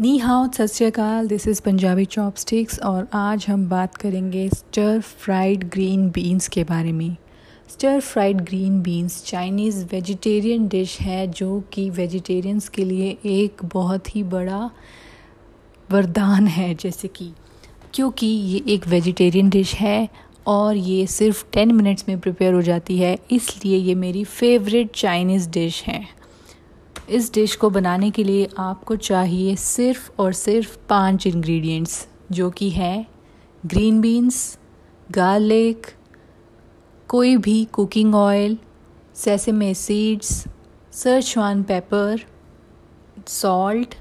नी how सत श्रीकाल this is Punjabi chopsticks और आज हम बात करेंगे स्टर फ्राइड ग्रीन बीन्स के बारे में। Stir fried green beans Chinese vegetarian dish है जो कि वेजिटेरियंस के लिए एक बहुत ही बड़ा वरदान है, जैसे कि क्योंकि ये एक वेजिटेरियन डिश है और ये सिर्फ़ टेन मिनट्स में प्रिपेयर हो जाती है, इसलिए ये मेरी फेवरेट चाइनीज़ डिश है। इस डिश को बनाने के लिए आपको चाहिए सिर्फ़ और सिर्फ़ पाँच इंग्रेडिएंट्स जो कि हैं ग्रीन बीन्स गार्लिक कोई भी cooking oil sesame seeds Szechuan pepper salt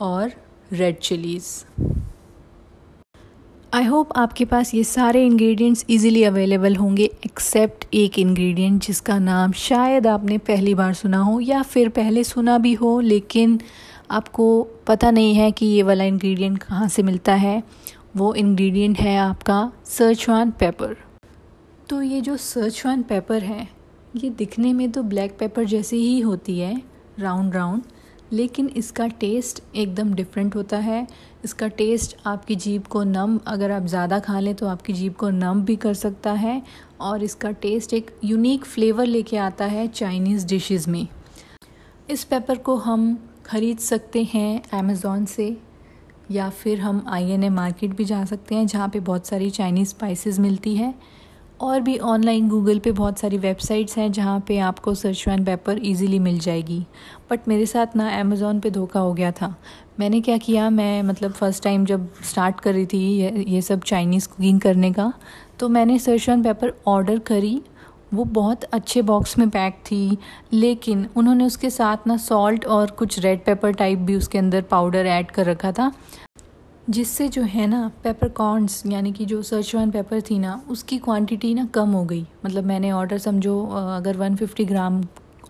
और रेड चिलीज़ आई होप आपके पास ये सारे इंग्रेडिएंट्स इजीली अवेलेबल होंगे एक्सेप्ट एक इंग्रेडिएंट जिसका नाम शायद आपने पहली बार सुना हो या फिर पहले सुना भी हो, लेकिन आपको पता नहीं है कि ये वाला इंग्रेडिएंट कहाँ से मिलता है। वो इंग्रेडिएंट है आपका सर्चवान पेपर तो ये जो सर्चवान पेपर है, ये दिखने में तो ब्लैक पेपर जैसी ही होती है राउंड राउंड लेकिन इसका टेस्ट एकदम डिफरेंट होता है। इसका टेस्ट आपकी जीभ को नम अगर आप ज़्यादा खा लें तो आपकी जीभ को नम भी कर सकता है और इसका टेस्ट एक यूनिक फ्लेवर लेके आता है चाइनीज़ डिशेस में। इस पेपर को हम ख़रीद सकते हैं अमेज़ोन से, या फिर हम आई एन ए मार्केट भी जा सकते हैं, जहाँ पे बहुत सारी चाइनीज़ स्पाइसेस मिलती है। और भी ऑनलाइन गूगल पे बहुत सारी वेबसाइट्स हैं जहाँ पे आपको सर्चवान पेपर इजीली मिल जाएगी। बट मेरे साथ ना अमेज़ोन पे धोखा हो गया था। मैंने क्या किया? मैं मतलब फ़र्स्ट टाइम जब स्टार्ट कर रही थी ये ये सब चाइनीज़ कुकिंग करने का तो मैंने सर्चवान पेपर ऑर्डर करी। वो बहुत अच्छे बॉक्स में पैक थी, लेकिन उन्होंने उसके साथ ना सॉल्ट और कुछ रेड पेपर टाइप भी उसके अंदर पाउडर ऐड कर रखा था। जिससे जो है ना पेपर कॉर्नस यानी कि जो सर्चवान पेपर थी ना, उसकी क्वांटिटी ना कम हो गई। मतलब मैंने ऑर्डर समझो अगर 150 ग्राम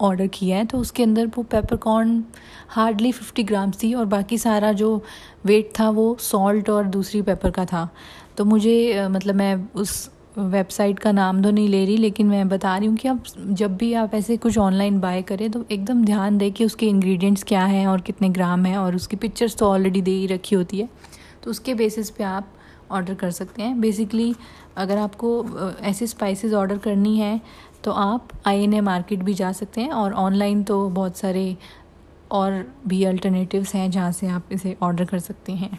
ऑर्डर किया है तो उसके अंदर वो पेपर कॉर्न हार्डली 50 ग्राम्स थी और बाकी सारा जो वेट था वो सॉल्ट और दूसरी पेपर का था। तो मुझे मतलब मैं उस वेबसाइट का नाम तो नहीं ले रही, लेकिन मैं बता रही हूँ कि आप जब भी आप ऐसे कुछ ऑनलाइन बाय करें तो एकदम ध्यान दें कि उसके इंग्रेडिएंट्स क्या हैं और कितने ग्राम हैं और उसकी पिक्चर्स तो ऑलरेडी दे ही रखी होती है। तो उसके बेसिस पे आप ऑर्डर कर सकते हैं। बेसिकली अगर आपको ऐसे स्पाइसेस ऑर्डर करनी है तो आप आई एन ए मार्केट भी जा सकते हैं और ऑनलाइन तो बहुत सारे और भी अल्टरनेटिव्स हैं जहाँ से आप इसे ऑर्डर कर सकते हैं।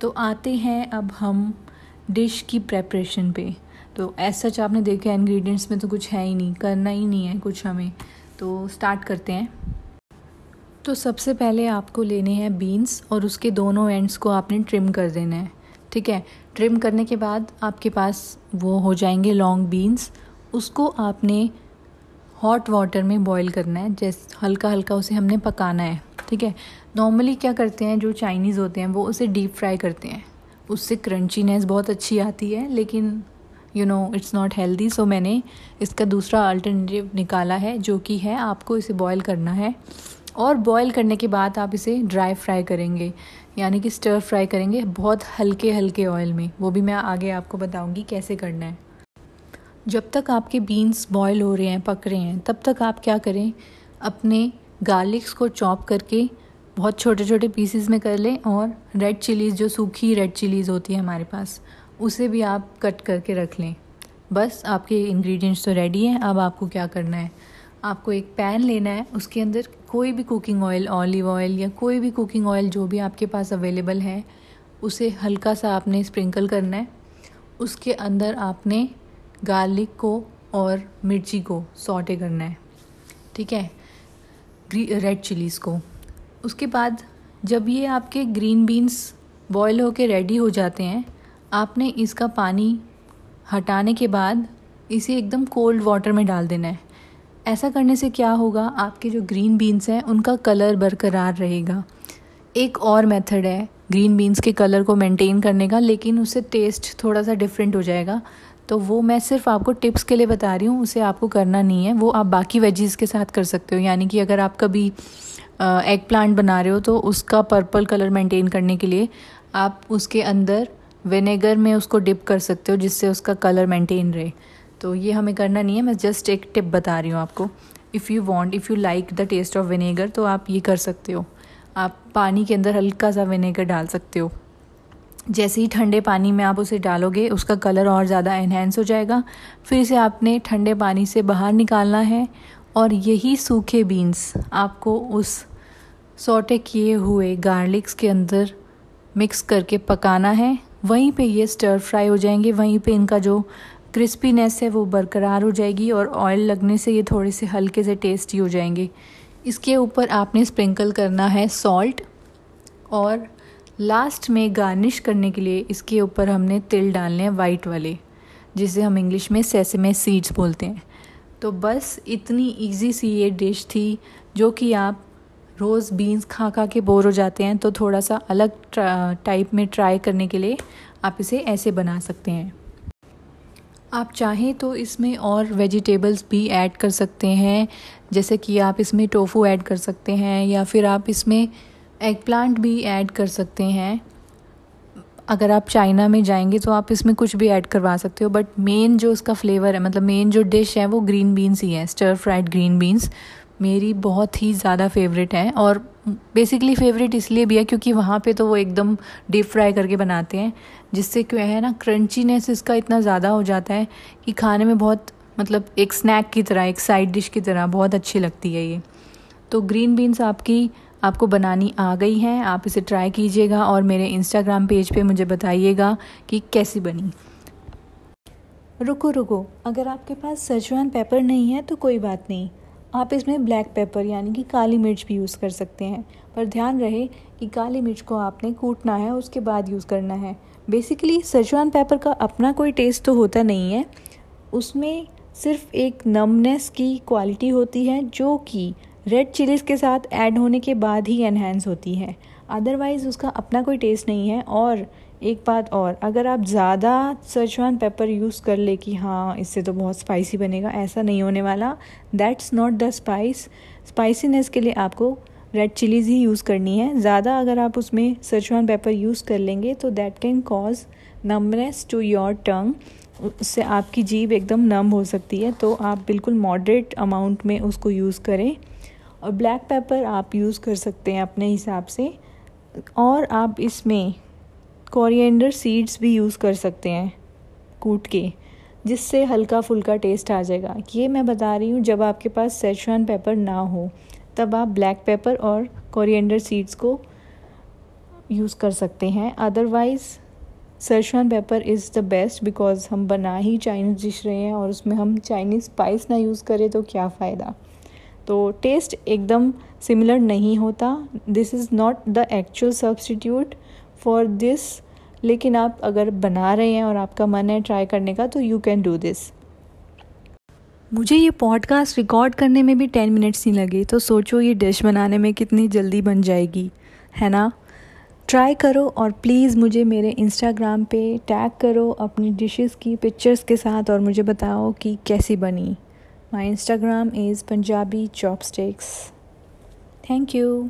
तो आते हैं अब हम डिश की प्रेपरेशन पे। तो ऐसा सच आपने देखा इंग्रेडिएंट्स में तो कुछ है ही नहीं, करना ही नहीं है कुछ हमें। तो स्टार्ट करते हैं। तो सबसे पहले आपको लेने हैं बीन्स और उसके दोनों एंड्स को आपने ट्रिम कर देना है। ठीक है? ट्रिम करने के बाद आपके पास वो हो जाएँगे लॉन्ग बीन्स उसको आपने हॉट वाटर में बॉईल करना है। जैसे हल्का हल्का उसे हमने पकाना है। ठीक है? नॉर्मली क्या करते हैं, जो चाइनीज़ होते हैं, वो उसे डीप फ्राई करते हैं। उससे क्रंचीनेस बहुत अच्छी आती है, लेकिन you know it's not healthy so मैंने इसका दूसरा अल्टरनेटिव निकाला है, जो कि है, आपको इसे बॉईल करना है। और बॉईल करने के बाद आप इसे ड्राई फ्राई करेंगे, यानी कि स्टर फ्राई करेंगे बहुत हल्के हल्के ऑयल में। वो भी मैं आगे आपको बताऊँगी कैसे करना है। जब तक आपके बीन्स बॉयल हो रहे हैं, पक रहे हैं, तब तक आप क्या करें? अपने गार्लिक्स को चॉप करके बहुत छोटे छोटे पीसेस में कर लें और रेड चिलीज़ जो सूखी रेड चिलीज़ होती है हमारे पास, उसे भी आप कट करके रख लें। बस आपके इंग्रेडिएंट्स तो रेडी हैं, अब आपको क्या करना है? आपको एक पैन लेना है, उसके अंदर कोई भी कुकिंग ऑयल ऑलिव ऑयल या कोई भी कुकिंग ऑयल जो भी आपके पास अवेलेबल है, उसे हल्का सा आपने स्प्रिंकल करना है। उसके अंदर आपने गार्लिक को और मिर्ची को सॉटे करना है, ठीक है? रेड चिलीज़ को। उसके बाद जब ये आपके ग्रीन बीन्स बॉयल होके रेडी हो जाते हैं, आपने इसका पानी हटाने के बाद इसे एकदम कोल्ड वाटर में डाल देना है। ऐसा करने से क्या होगा? आपके जो ग्रीन बीन्स हैं, उनका कलर बरकरार रहेगा। एक और मेथड है ग्रीन बीन्स के कलर को मेंटेन करने का, लेकिन उससे टेस्ट थोड़ा सा डिफरेंट हो जाएगा। तो वो मैं सिर्फ़ आपको टिप्स के लिए बता रही हूँ, उसे आपको करना नहीं है। वो आप बाकी वेजीज़ के साथ कर सकते हो। यानी कि अगर आप कभी एग प्लांट बना रहे हो तो उसका पर्पल कलर मेंटेन करने के लिए आप उसके अंदर विनेगर में उसको डिप कर सकते हो, जिससे उसका कलर मेंटेन रहे। तो ये हमें करना नहीं है, मैं जस्ट एक टिप बता रही हूँ आपको। If you want if you like the taste of vinegar तो आप ये कर सकते हो। आप पानी के अंदर हल्का सा विनेगर डाल सकते हो। जैसे ही ठंडे पानी में आप उसे डालोगे, उसका कलर और ज़्यादा इन्हेंस हो जाएगा। फिर इसे आपने ठंडे पानी से बाहर निकालना है और यही सूखे बीन्स आपको उस सोटे किए हुए गार्लिक्स के अंदर मिक्स करके पकाना है। वहीं पे ये स्टर फ्राई हो जाएँगे, वहीं पे इनका जो क्रिस्पीनेस है वो बरकरार हो जाएगी और ऑयल लगने से ये थोड़े से हल्के से टेस्टी हो जाएँगे। इसके ऊपर आपने स्प्रिंकल करना है सॉल्ट और लास्ट में गार्निश करने के लिए इसके ऊपर हमने तिल डालने हैं वाइट वाले, जिसे हम इंग्लिश में सेसमे सीड्स बोलते हैं। तो बस इतनी इजी सी ये डिश थी, जो कि आप रोज़ बीन्स खा खा के बोर हो जाते हैं तो थोड़ा सा अलग टाइप में ट्राई करने के लिए आप इसे ऐसे बना सकते हैं। आप चाहें तो इसमें और वेजिटेबल्स भी ऐड कर सकते हैं, जैसे कि आप इसमें टोफू ऐड कर सकते हैं, या फिर आप इसमें एग प्लांट भी ऐड कर सकते हैं। अगर आप चाइना में जाएँगे तो आप इसमें कुछ भी ऐड करवा सकते हो बट मेन जो उसका फ्लेवर है मतलब मेन जो डिश है वो ग्रीन बीन्स ही है स्टर फ्राइड ग्रीन बीन्स मेरी बहुत ही ज़्यादा फेवरेट है और बेसिकली फेवरेट इसलिए भी है क्योंकि वहाँ पे तो वो एकदम डीप फ्राई करके बनाते हैं, जिससे क्या है ना क्रंचीनेस इसका इतना ज़्यादा हो जाता है कि खाने में बहुत मतलब एक स्नैक की तरह, एक साइड डिश की तरह बहुत अच्छी लगती है ये। तो ग्रीन बीन्स आपकी, आपको बनानी आ गई हैं, आप इसे ट्राई कीजिएगा और मेरे इंस्टाग्राम पेज पे मुझे बताइएगा कि कैसी बनी। रुको रुको, अगर आपके पास सजवान पेपर नहीं है तो कोई बात नहीं। आप इसमें ब्लैक पेपर यानी कि काली मिर्च भी यूज़ कर सकते हैं। पर ध्यान रहे कि काली मिर्च को आपने कूटना है, उसके बाद यूज़ करना है। बेसिकली सचवान पेपर का अपना कोई टेस्ट तो होता नहीं है। उसमें सिर्फ़ एक नमनेस की क्वालिटी होती है, जो कि रेड चिलीज़ के साथ ऐड होने के बाद ही एनहेंस होती है। अदरवाइज़ उसका अपना कोई टेस्ट नहीं है और एक बात और, अगर आप ज़्यादा सचवान पेपर यूज़ कर ले कि हाँ इससे तो बहुत स्पाइसी बनेगा, ऐसा नहीं होने वाला। That's not the spice spiciness के लिए आपको रेड चिलीज़ ही यूज़ करनी है। ज़्यादा अगर आप उसमें सचवान पेपर यूज़ कर लेंगे तो that can cause numbness to your tongue उससे आपकी जीभ एकदम नम हो सकती है तो आप बिल्कुल मॉडरेट अमाउंट में उसको यूज़ करें। और ब्लैक पेपर आप यूज़ कर सकते हैं अपने हिसाब से। और आप इसमें कोरिएंडर सीड्स भी यूज़ कर सकते हैं, कूट के, जिससे हल्का फुल्का टेस्ट आ जाएगा। ये मैं बता रही हूँ, जब आपके पास सेचवान पेपर ना हो, तब आप ब्लैक पेपर और कोरिएंडर सीड्स को यूज़ कर सकते हैं। Otherwise Szechuan pepper is the best because हम बना ही चाइनीज़ डिश रहे हैं और उसमें हम चाइनीज़ स्पाइस ना यूज़ करें तो क्या फ़ायदा। तो टेस्ट एकदम सिमिलर नहीं होता। This is not the actual substitute for this लेकिन आप अगर बना रहे हैं और आपका मन है ट्राई करने का तो यू कैन डू दिस मुझे ये पॉडकास्ट रिकॉर्ड करने में भी टेन मिनट्स नहीं लगे तो सोचो ये डिश बनाने में कितनी जल्दी बन जाएगी, है ना ट्राई करो और प्लीज़ मुझे मेरे इंस्टाग्राम पे टैग करो अपनी डिशेस की पिक्चर्स के साथ और मुझे बताओ कि कैसी बनी My Instagram is Punjabi Chopsticks. Thank you.